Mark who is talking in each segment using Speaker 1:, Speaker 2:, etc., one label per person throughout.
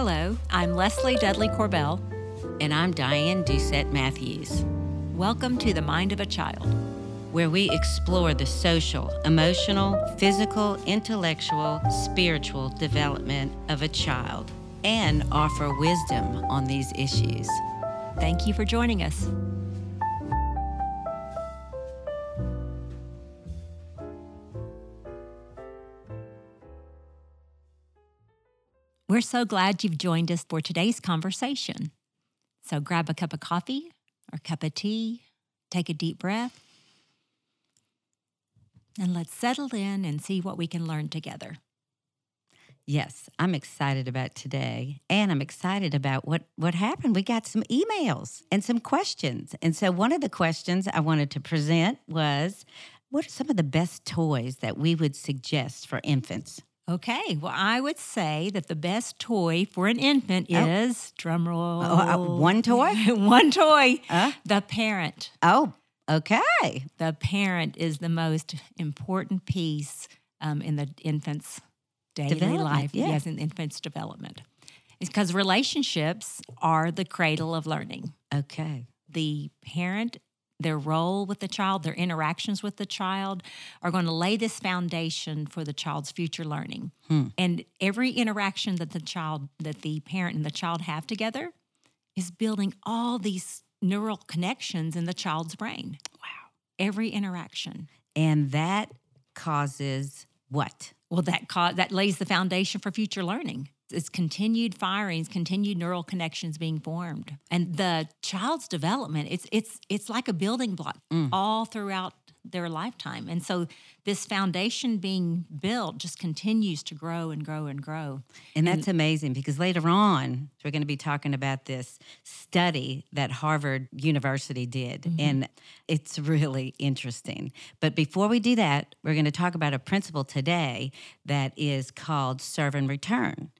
Speaker 1: Hello, I'm Leslie Dudley Corbell.
Speaker 2: And I'm Diane Doucette Matthews,
Speaker 1: Welcome to the Mind of a Child.
Speaker 2: where we explore the social, emotional, physical, intellectual, spiritual development of a child and offer wisdom on these issues.
Speaker 1: Thank you for joining us. We're so glad you've joined us for today's conversation. So grab a cup of coffee or cup of tea, take a deep breath, and let's settle in and see what we can learn together.
Speaker 2: Yes, I'm excited about today, and I'm excited about what what happened. We got some emails and some questions, and so one of the questions I wanted to present was, "What are some of the best toys that we would suggest for infants?"
Speaker 1: Okay, well, I would say that the best toy for an infant
Speaker 2: Oh.
Speaker 1: is drum roll.
Speaker 2: Oh, uh, one toy?
Speaker 1: one toy.
Speaker 2: Huh?
Speaker 1: The parent.
Speaker 2: Oh, okay.
Speaker 1: The parent is the most important piece um, in the infant's daily life.
Speaker 2: yeah.
Speaker 1: Yes, in infant's development. It's because relationships are the cradle of learning.
Speaker 2: Okay.
Speaker 1: the parent, their role with the child, their interactions with the child are going to lay this foundation for the child's future learning.
Speaker 2: Hmm.
Speaker 1: And every interaction that the child, that the parent and the child have together is building all these neural connections in the child's brain. Wow. Every interaction.
Speaker 2: And that causes what?
Speaker 1: Well, that ca- that lays the foundation for future learning. It's continued firings, continued neural connections being formed, and the child's development. It's it's it's like a building block
Speaker 2: Mm.
Speaker 1: all throughout their lifetime, and so this foundation being built just continues to grow and grow and grow.
Speaker 2: And that's amazing because later on, we're going to be talking about this study that Harvard University did. And it's really interesting. But before we do that, we're going to talk about a principle today that is called serve and return.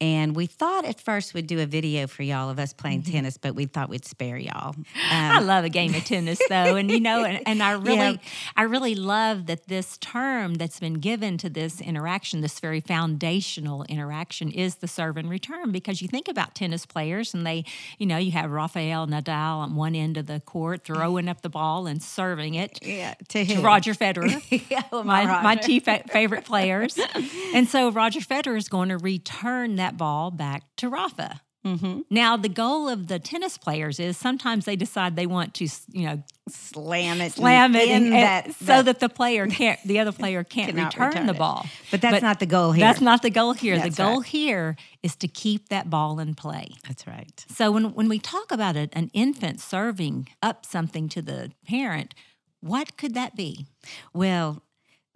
Speaker 2: And we thought at first we'd do a video for y'all of us playing tennis, but we thought we'd spare y'all.
Speaker 1: I
Speaker 2: Um,
Speaker 1: love a game of tennis though, and you know, and, and I really,
Speaker 2: Yeah.
Speaker 1: I really love that this term that's been given to this interaction, this very foundational interaction, is the serve and return. Because you think about tennis players, and they, you know, you have Rafael Nadal on one end of the court throwing up the ball and serving it.
Speaker 2: yeah, to
Speaker 1: To? Roger Federer,
Speaker 2: yeah, well,
Speaker 1: my, my two fa- favorite players. and so Roger Federer is going to return that ball back to Rafa.
Speaker 2: Mhm.
Speaker 1: Now, the goal of the tennis players is sometimes they decide they want to, you know,
Speaker 2: Slam it,
Speaker 1: slam it
Speaker 2: in
Speaker 1: and,
Speaker 2: that,
Speaker 1: and so that the player can't, the other player can't return,
Speaker 2: return
Speaker 1: the
Speaker 2: it.
Speaker 1: ball.
Speaker 2: But that's
Speaker 1: But
Speaker 2: not the goal here.
Speaker 1: That's not the goal here.
Speaker 2: That's
Speaker 1: the goal
Speaker 2: right.
Speaker 1: here is to keep that ball in play.
Speaker 2: That's right.
Speaker 1: So when when we talk about it, an infant serving up something to the parent, what could that be?
Speaker 2: Well,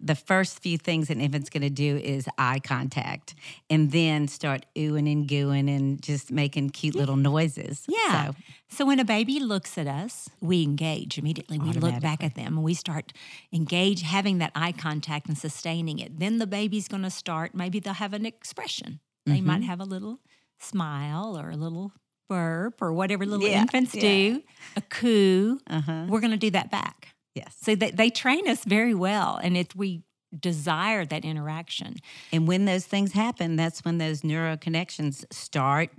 Speaker 2: the first few things an infant's going to do is eye contact and then start oohing and gooing and just making cute little noises.
Speaker 1: Yeah.
Speaker 2: So,
Speaker 1: So when a baby looks at us, we engage immediately. We look back at them and we start engage having that eye contact and sustaining it. Then the baby's going to start maybe they'll have an expression. They
Speaker 2: Mm-hmm.
Speaker 1: might have a little smile or a little burp or whatever little
Speaker 2: Yeah,
Speaker 1: infants
Speaker 2: yeah.
Speaker 1: do, a coo.
Speaker 2: uh-huh.
Speaker 1: We're going to do that back.
Speaker 2: Yes.
Speaker 1: So they, they train us very well and if we desire that interaction.
Speaker 2: And when those things happen, that's when those neural connections start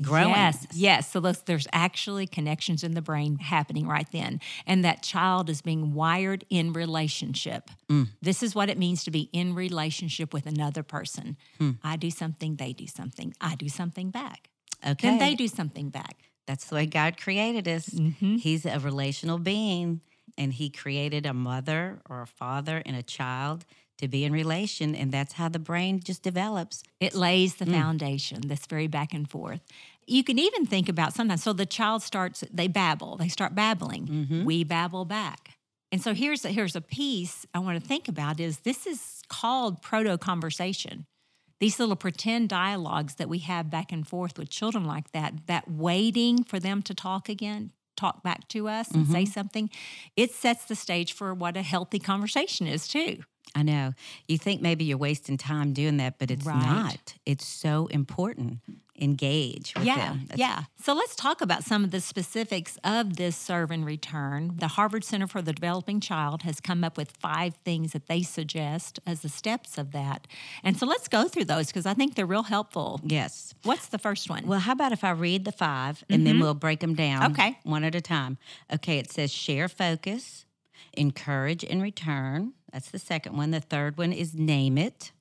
Speaker 2: growing.
Speaker 1: Yes, yes. So there's, there's actually connections in the brain happening right then. And that child is being wired in relationship.
Speaker 2: Mm.
Speaker 1: This is what it means to be in relationship with another person.
Speaker 2: Hmm.
Speaker 1: I do something, they do something, I do something back.
Speaker 2: Okay.
Speaker 1: Then they do something back.
Speaker 2: That's the way God created us.
Speaker 1: Mhm.
Speaker 2: He's a relational being, and He created a mother or a father and a child to be in relation, and that's how the brain just develops.
Speaker 1: It lays the foundation, this very back and forth. You can even think about sometimes, so the child starts, they babble, they start babbling.
Speaker 2: Mhm.
Speaker 1: We babble back. And so here's a, here's a piece I want to think about is this is called proto conversation. These little pretend dialogues that we have back and forth with children like that, that waiting for them to talk again, talk back to us and say mm-hmm. something, it sets the stage for what a healthy conversation is too.
Speaker 2: I know. You think maybe you're wasting time doing that, but it's
Speaker 1: Right.
Speaker 2: not. It's so important. Engage with
Speaker 1: Yeah,
Speaker 2: them. That's-
Speaker 1: yeah. So let's talk about some of the specifics of this serve and return. The Harvard Center for the Developing Child has come up with five things that they suggest as the steps of that. And so let's go through those because I think they're real helpful.
Speaker 2: Yes.
Speaker 1: What's the first one?
Speaker 2: Well, how about if I read the 5 and then we'll break them down
Speaker 1: Mm-hmm. Okay.
Speaker 2: one at a time? Okay, it says share focus, encourage and return. That's the second one. The third one is name it.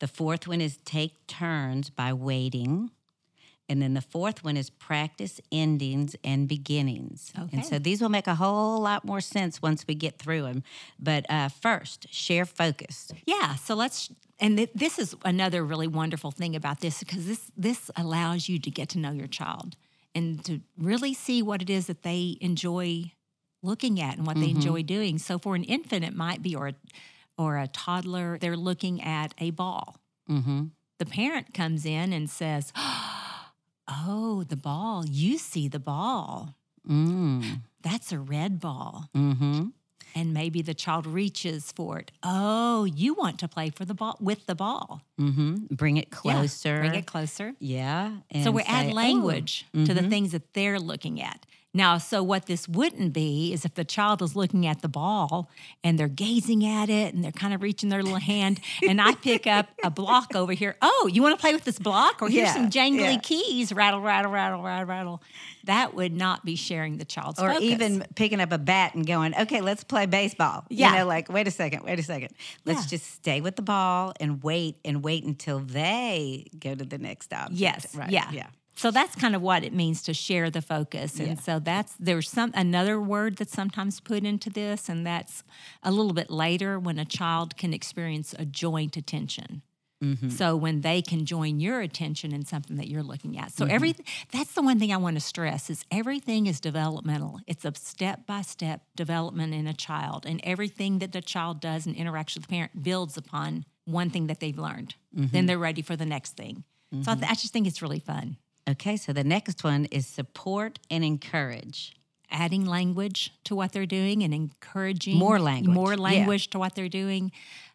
Speaker 2: The fourth one is take turns by waiting. And then the fourth one is practice endings and beginnings.
Speaker 1: Okay.
Speaker 2: And so these will make a whole lot more sense once we get through them. But uh, first, share focus.
Speaker 1: Yeah, so let's and th- this is another really wonderful thing about this because this this allows you to get to know your child and to really see what it is that they enjoy looking at and what they enjoy doing. So for an infant it might be or a, or a toddler they're looking at a ball.
Speaker 2: Mm-hmm.
Speaker 1: The parent comes in and says, "Oh, the ball. You see the ball.
Speaker 2: Mm.
Speaker 1: That's a red ball."
Speaker 2: Mm-hmm.
Speaker 1: And maybe the child reaches for it. Oh, you want to play for the ball with the ball.
Speaker 2: Mm-hmm. Bring it
Speaker 1: Yeah,
Speaker 2: closer.
Speaker 1: bring it closer.
Speaker 2: Yeah.
Speaker 1: so we
Speaker 2: say,
Speaker 1: add
Speaker 2: "Oh,
Speaker 1: language to the
Speaker 2: mhm.
Speaker 1: things that they're looking at. Now, so what this wouldn't be is if the child is looking at the ball and they're gazing at it and they're kind of reaching their little hand, and I pick up a block over here. Oh, you want to play with this block? Or here's
Speaker 2: Yeah,
Speaker 1: some jangly
Speaker 2: yeah.
Speaker 1: keys. Rattle, rattle, rattle, rattle, rattle. That would not be sharing the child's
Speaker 2: or
Speaker 1: focus.
Speaker 2: even picking up a bat and going, okay, let's play baseball.
Speaker 1: Yeah.
Speaker 2: You know, like, wait a second, wait a second. Let's
Speaker 1: Yeah.
Speaker 2: just stay with the ball and wait and wait until they go to the next object.
Speaker 1: Yes.
Speaker 2: Right.
Speaker 1: Yeah.
Speaker 2: Yeah.
Speaker 1: So that's kind of what it means to share the focus. And
Speaker 2: Yeah.
Speaker 1: so that's there's some another word that's sometimes put into this, and that's a little bit later when a child can experience a joint attention.
Speaker 2: Mm-hmm.
Speaker 1: So when they can join your attention in something that you're looking at.
Speaker 2: Mm-hmm.
Speaker 1: So every that's the one thing I want to stress is everything is developmental. It's a step by step development in a child, and everything that the child does and interacts with the parent builds upon one thing that they've learned.
Speaker 2: Mm-hmm.
Speaker 1: Then they're ready for the next thing. So I, th- I just think it's really fun.
Speaker 2: Okay, so the next one is support and encourage.
Speaker 1: adding language to what they're doing and encouraging
Speaker 2: More language,
Speaker 1: more
Speaker 2: yeah.
Speaker 1: language to what they're doing.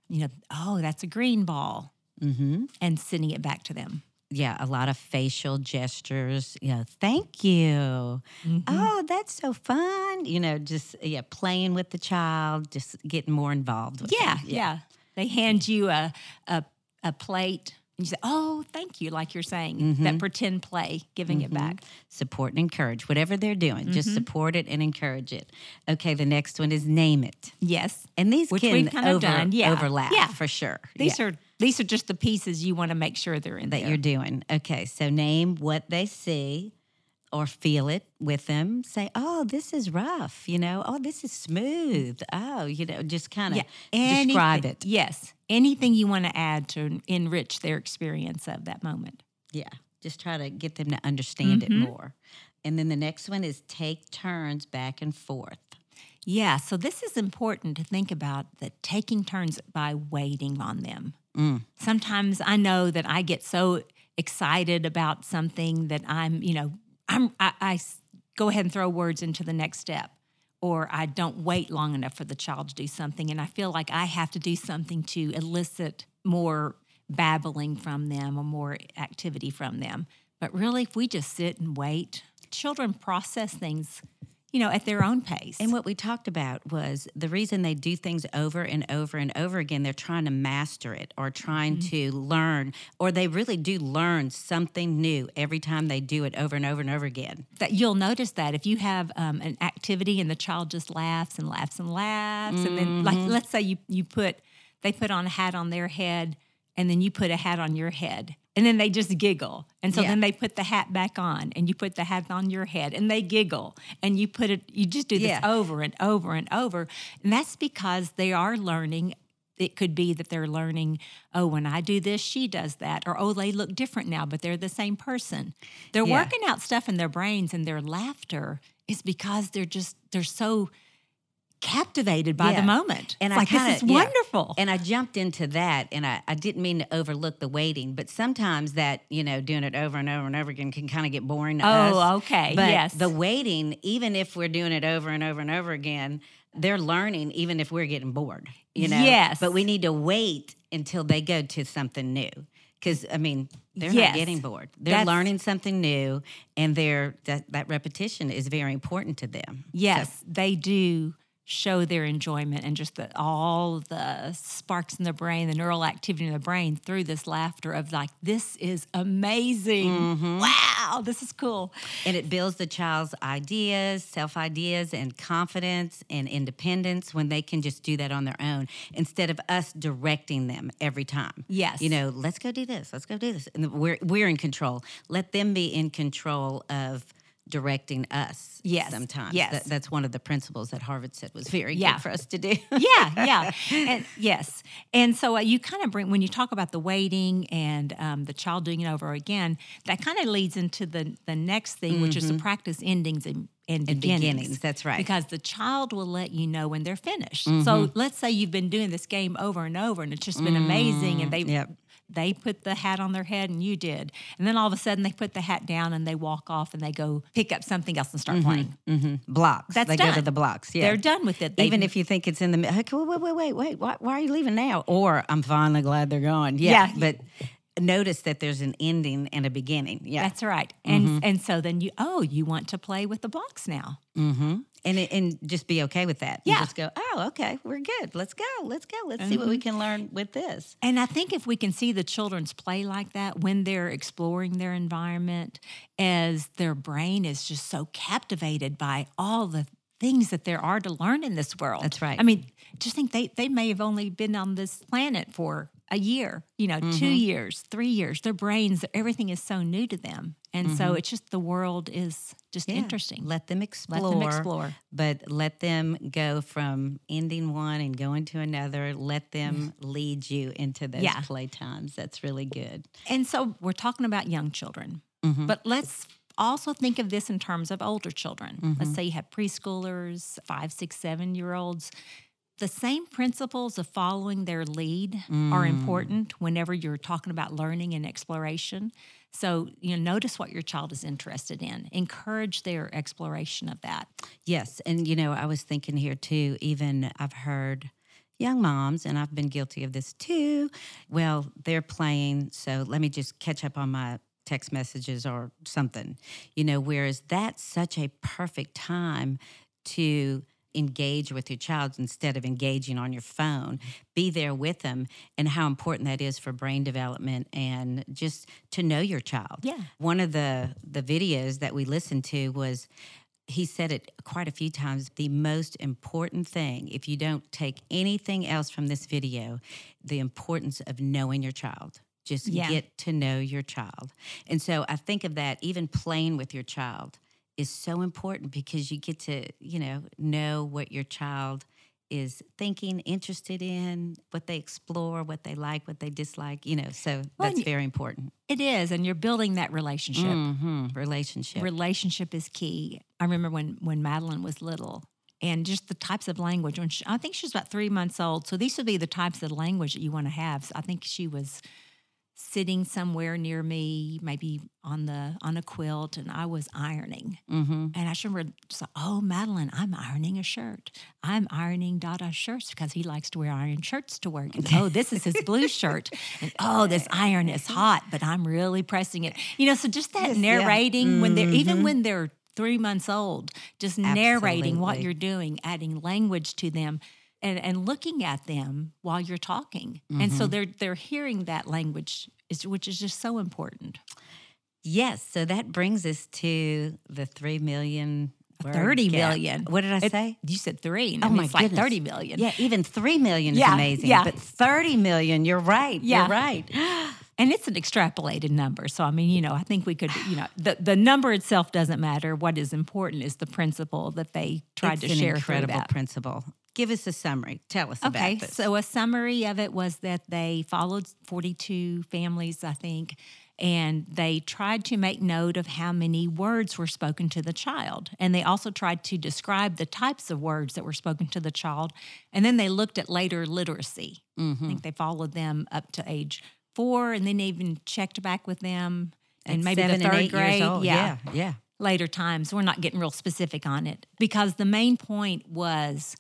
Speaker 1: You know, oh, that's a green ball,
Speaker 2: Mm-hmm.
Speaker 1: and sending it back to them.
Speaker 2: Yeah, a lot of facial gestures. You know, thank you.
Speaker 1: Mm-hmm.
Speaker 2: Oh, that's so fun. You know, just yeah, playing with the child, just getting more involved. With
Speaker 1: Yeah,
Speaker 2: them.
Speaker 1: yeah, They hand you a a, a plate. And you say, "Oh, thank you," like you're saying
Speaker 2: Mm-hmm.
Speaker 1: that pretend play, giving it back.
Speaker 2: Support and encourage whatever they're doing.
Speaker 1: Mm-hmm.
Speaker 2: Just support it and encourage it. Okay, the next one is name it.
Speaker 1: Yes,
Speaker 2: And these
Speaker 1: Which
Speaker 2: can
Speaker 1: kind of
Speaker 2: over-
Speaker 1: done, yeah.
Speaker 2: overlap
Speaker 1: Yeah.
Speaker 2: for sure.
Speaker 1: these
Speaker 2: Yeah,
Speaker 1: are these are just the pieces you want to make sure they're in
Speaker 2: that
Speaker 1: there.
Speaker 2: you're doing. Okay, so name what they see or feel it with them. Say, oh, this is rough, you know, oh, this is smooth. Oh, you know, just kind of
Speaker 1: yeah,
Speaker 2: describe it.
Speaker 1: Yes, anything you want to add to enrich their experience of that moment.
Speaker 2: Yeah, just try to get them to understand
Speaker 1: Mm-hmm.
Speaker 2: it more. And then the next one is take turns back and forth.
Speaker 1: Yeah, so this is important to think about the taking turns by waiting on them.
Speaker 2: Mm.
Speaker 1: Sometimes I know that I get so excited about something that I'm, you know, I'm I, I go ahead and throw words into the next step, or I don't wait long enough for the child to do something, and I feel like I have to do something to elicit more babbling from them or more activity from them. But really, if we just sit and wait, children process things, you know, at their own pace.
Speaker 2: And what we talked about was the reason they do things over and over and over again, they're trying to master it or trying
Speaker 1: Mm-hmm.
Speaker 2: to learn, or they really do learn something new every time they do it over and over and over again.
Speaker 1: that you'll notice that if you have um, an activity and the child just laughs and laughs and laughs, and then like
Speaker 2: Mm-hmm.
Speaker 1: let's say you you put they put on a hat on their head, and then you put a hat on your head, and then they just giggle, and so
Speaker 2: Yeah.
Speaker 1: then they put the hat back on, and you put the hat on your head, and they giggle, and you put it you just do this
Speaker 2: Yeah.
Speaker 1: over and over and over, and that's because they are learning. It could be that they're learning, oh, when I do this, she does that. Or, oh, they look different now, but they're the same person. They're
Speaker 2: Yeah.
Speaker 1: working out stuff in their brains and their laughter is because they're just, they're so captivated by
Speaker 2: Yeah.
Speaker 1: the moment.
Speaker 2: And
Speaker 1: it's
Speaker 2: I
Speaker 1: like,
Speaker 2: kinda,
Speaker 1: this is
Speaker 2: yeah.
Speaker 1: wonderful.
Speaker 2: And I jumped into that, and I, I didn't mean to overlook the waiting, but sometimes that, you know, doing it over and over and over again can kind of get boring to us.
Speaker 1: oh, okay.
Speaker 2: But
Speaker 1: yes.
Speaker 2: the waiting, even if we're doing it over and over and over again, they're learning even if we're getting bored, you know?
Speaker 1: Yes.
Speaker 2: But we need to wait until they go to something new. Because I mean, they're
Speaker 1: Yes.
Speaker 2: not getting bored. They're
Speaker 1: That's-
Speaker 2: learning something new, and they're that, that repetition is very important to them.
Speaker 1: Yes, they do show their enjoyment and just the, all the sparks in the brain, the neural activity in the brain through this laughter of like, this is amazing.
Speaker 2: Mm-hmm.
Speaker 1: Wow, this is cool.
Speaker 2: And it builds the child's ideas, self ideas, and confidence and independence when they can just do that on their own instead of us directing them every time.
Speaker 1: Yes.
Speaker 2: You know, let's go do this, let's go do this. And we're, we're in control. Let them be in control of directing us
Speaker 1: Yes,
Speaker 2: sometimes.
Speaker 1: yes.
Speaker 2: That- that's one of the principles that Harvard said was very
Speaker 1: Yeah.
Speaker 2: good for us to do.
Speaker 1: yeah, yeah, and yes, and so uh, you kind of bring when you talk about the waiting and um, the child doing it over again, that kind of leads into the the next thing, which is the practice endings and. And beginnings.
Speaker 2: beginnings, that's right.
Speaker 1: Because the child will let you know when they're finished. So let's say you've been doing this game over and over, and it's just been amazing, and they
Speaker 2: Yep.
Speaker 1: They put the hat on their head, and you did, and then all of a sudden they put the hat down and they walk off and they go pick up something else and start playing.
Speaker 2: hmm Blocks.
Speaker 1: That's
Speaker 2: they go to the blocks. Yeah.
Speaker 1: They're done with it. They've-
Speaker 2: Even if you think it's in the middle, okay, wait, wait, wait, wait, why, why are you leaving now? Or I'm finally glad they're gone. Yeah,
Speaker 1: Yeah.
Speaker 2: but notice that there's an ending and a beginning. Yeah,
Speaker 1: That's right. And
Speaker 2: Mm-hmm.
Speaker 1: and so then you oh, you want to play with the blocks now.
Speaker 2: mm-hmm. and it, and just be okay with that. And
Speaker 1: Yeah.
Speaker 2: just go. Oh, okay, we're good. Let's go. Let's go. Let's see what we
Speaker 1: Mm-hmm.
Speaker 2: can learn with this.
Speaker 1: And I think if we can see the children's play like that when they're exploring their environment, as their brain is just so captivated by all the things that there are to learn in this world.
Speaker 2: That's right.
Speaker 1: I mean, just think they, they may have only been on this planet for a year, you know, two mm-hmm. years, three years. Their brains, everything is so new to them. And so mm-hmm. it's just the world is just
Speaker 2: Yeah.
Speaker 1: interesting.
Speaker 2: Let them
Speaker 1: Let
Speaker 2: explore.
Speaker 1: them explore.
Speaker 2: But let them go from ending one and going to another. Let them lead you into those
Speaker 1: Yeah.
Speaker 2: playtimes. That's really good.
Speaker 1: And so we're talking about young children, mm-hmm. but let's also think of this in terms of older children. Let's say you have preschoolers, five, six, seven year olds. The same principles of following their lead are mm. important whenever you're talking about learning and exploration. So, you know, notice what your child is interested in. Encourage their exploration of that.
Speaker 2: Yes. And, you know, I was thinking here too, even I've heard young moms, and I've been guilty of this too. Well, they're playing, so let me just catch up on my text messages or something, you know, whereas that's such a perfect time to engage with your child instead of engaging on your phone be there with them and how important that is for brain development and just to know your child
Speaker 1: Yeah.
Speaker 2: one of the the videos that we listened to was he said it quite a few times the most important thing if you don't take anything else from this video the importance of knowing your child just
Speaker 1: Yeah.
Speaker 2: get to know your child and so i think of that even playing with your child is so important because you get to you know know what your child is thinking interested in what they explore what they like what they dislike you know so
Speaker 1: Well,
Speaker 2: that's very important
Speaker 1: It is, and you're building that relationship.
Speaker 2: hmm relationship
Speaker 1: relationship is key. I remember when when Madeline was little, and just the types of language. When she, I think she was about three months old, so these would be the types of language that you want to have. So I think she was sitting somewhere near me, maybe on the on a quilt, and I was ironing.
Speaker 2: mm-hmm.
Speaker 1: And I remember, just like, oh, Madeline, I'm ironing a shirt. I'm ironing Dada's shirts because he likes to wear iron shirts to work. And oh, this is his blue shirt. And oh, this iron is hot, but I'm really pressing it. You know, so just that
Speaker 2: Yes, yeah.
Speaker 1: narrating when they're, even
Speaker 2: Mhm.
Speaker 1: when they're three months old, just narrating what you're doing, adding language to them. And, and looking at them while you're talking, and so
Speaker 2: Mm-hmm.
Speaker 1: they're they're hearing that language, is, which is just so important.
Speaker 2: Yes, so that brings us to the three million. word
Speaker 1: 30
Speaker 2: gap.
Speaker 1: million.
Speaker 2: What did I
Speaker 1: It-
Speaker 2: say?
Speaker 1: You said three. and
Speaker 2: Oh
Speaker 1: I mean,
Speaker 2: my
Speaker 1: it's like
Speaker 2: goodness.
Speaker 1: 30 million.
Speaker 2: Yeah, even three million is
Speaker 1: Yeah,
Speaker 2: amazing.
Speaker 1: yeah.
Speaker 2: But thirty million, you're right.
Speaker 1: Yeah.
Speaker 2: You're right.
Speaker 1: And it's an extrapolated number. So, I mean, you know, I think we could, you know, the, the number itself doesn't matter. What is important is the principle that they tried
Speaker 2: it's
Speaker 1: to
Speaker 2: an
Speaker 1: share
Speaker 2: incredible principle. Give us a summary. Tell us
Speaker 1: Okay,
Speaker 2: about this.
Speaker 1: so a summary of it was that they followed 42 families, I think, and they tried to make note of how many words were spoken to the child. And they also tried to describe the types of words that were spoken to the child. And then they looked at later literacy. I mm-hmm. think they followed them up to age four and then even checked back with them and maybe the third grade. Yeah
Speaker 2: yeah, yeah.
Speaker 1: later times. We're not getting real specific on it because the main point was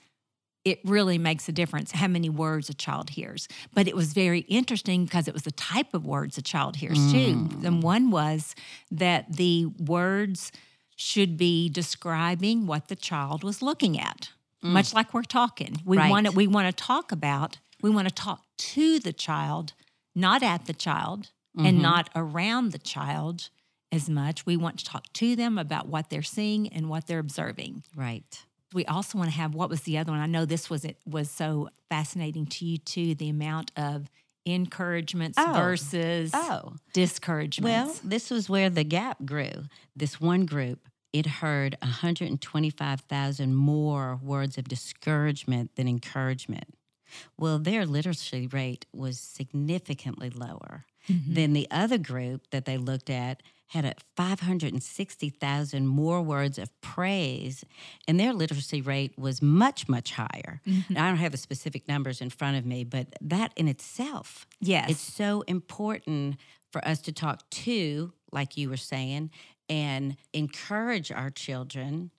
Speaker 1: it really makes a difference how many words a child hears. But it was very interesting because it was the type of words a child hears too. Mm. And one was that the words should be describing what the child was looking at, mm. much like we're talking. We
Speaker 2: Right.
Speaker 1: want to we want to talk about, we want to talk to the child, not at the child and mm-hmm. not around the child as much. We want to talk to them about what they're seeing and what they're observing.
Speaker 2: Right.
Speaker 1: We also want to have what was the other one? I know this was it was so fascinating to you too. The amount of encouragements
Speaker 2: Oh.
Speaker 1: versus
Speaker 2: Oh.
Speaker 1: discouragements.
Speaker 2: Well, this was where the gap grew. This one group, it heard 125,000 more words of discouragement than encouragement. Well, their literacy rate was significantly lower mm-hmm. than the other group that they looked at had a 560,000 more words of praise and their literacy rate was much much higher. Mm-hmm. Now, I don't have the specific numbers in front of me, but that in itself
Speaker 1: yes,
Speaker 2: it's so important for us to talk to, like you were saying, and encourage our children,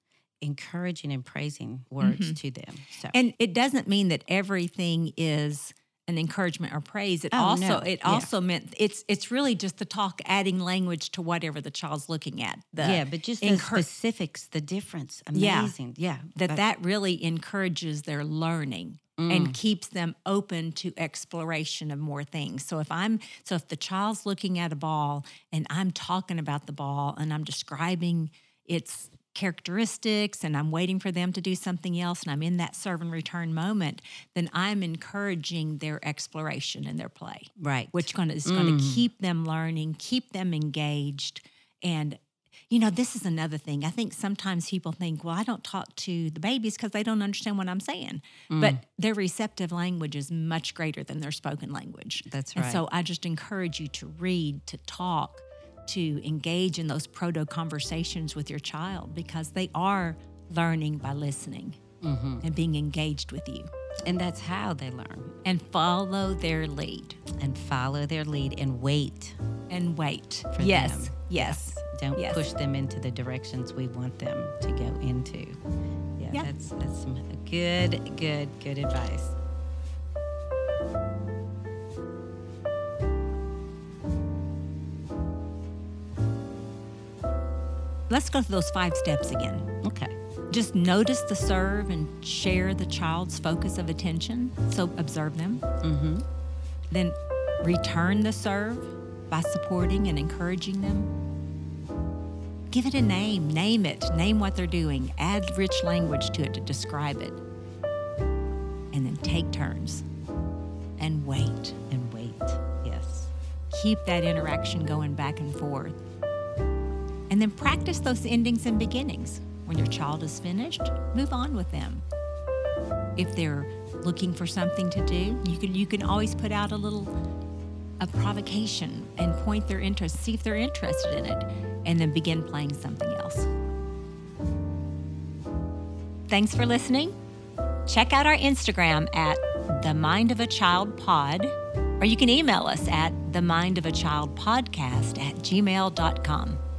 Speaker 2: encouraging and praising words mm-hmm. to them. So,
Speaker 1: and it doesn't mean that everything is an encouragement or praise. It
Speaker 2: Oh,
Speaker 1: also
Speaker 2: no.
Speaker 1: it
Speaker 2: Yeah.
Speaker 1: also meant it's it's really just the talk adding language to whatever the child's looking at. The
Speaker 2: yeah, but just the specifics, the difference,
Speaker 1: Yeah.
Speaker 2: amazing. Yeah,
Speaker 1: that
Speaker 2: but-
Speaker 1: that really encourages their learning
Speaker 2: Mm.
Speaker 1: and keeps them open to exploration of more things. So if I'm so if the child's looking at a ball and I'm talking about the ball and I'm describing its characteristics and I'm waiting for them to do something else and I'm in that serve and return moment, then I'm encouraging their exploration and their play
Speaker 2: right.
Speaker 1: which gonna, is going to
Speaker 2: Mm.
Speaker 1: keep them learning, keep them engaged. And, you know, this is another thing. I think sometimes people think, well, I don't talk to the babies because they don't understand what I'm saying.
Speaker 2: Mm.
Speaker 1: But their receptive language is much greater than their spoken language.
Speaker 2: That's right.
Speaker 1: And
Speaker 2: right.
Speaker 1: so I just encourage you to read, to talk, to engage in those proto conversations with your child because they are learning by listening
Speaker 2: Mm-hmm.
Speaker 1: and being engaged with you.
Speaker 2: and that's how they learn
Speaker 1: And follow their lead
Speaker 2: and follow their lead and wait.
Speaker 1: and wait.
Speaker 2: For
Speaker 1: yes,
Speaker 2: them.
Speaker 1: yes.
Speaker 2: Don't
Speaker 1: Yes.
Speaker 2: push them into the directions we want them to go into. Yeah,
Speaker 1: Yeah.
Speaker 2: that's that's some good, good, good advice.
Speaker 1: Let's go through those five steps again.
Speaker 2: Okay.
Speaker 1: Just notice the serve and share the child's focus of attention. So observe them.
Speaker 2: Mm-hmm.
Speaker 1: Then return the serve by supporting and encouraging them. Give it a name, name it, name what they're doing, add rich language to it to describe it. And then take turns and wait.
Speaker 2: And wait. Yes.
Speaker 1: Keep that interaction going back and forth. And then practice those endings and beginnings. When your child is finished, move on with them. If they're looking for something to do, you can you can always put out a little a provocation and point their interest, see if they're interested in it, and then begin playing something else. Thanks for listening. Check out our Instagram at the Mind of a Child Pod, or you can email us at the Mind of a Child Podcast at gmail.com.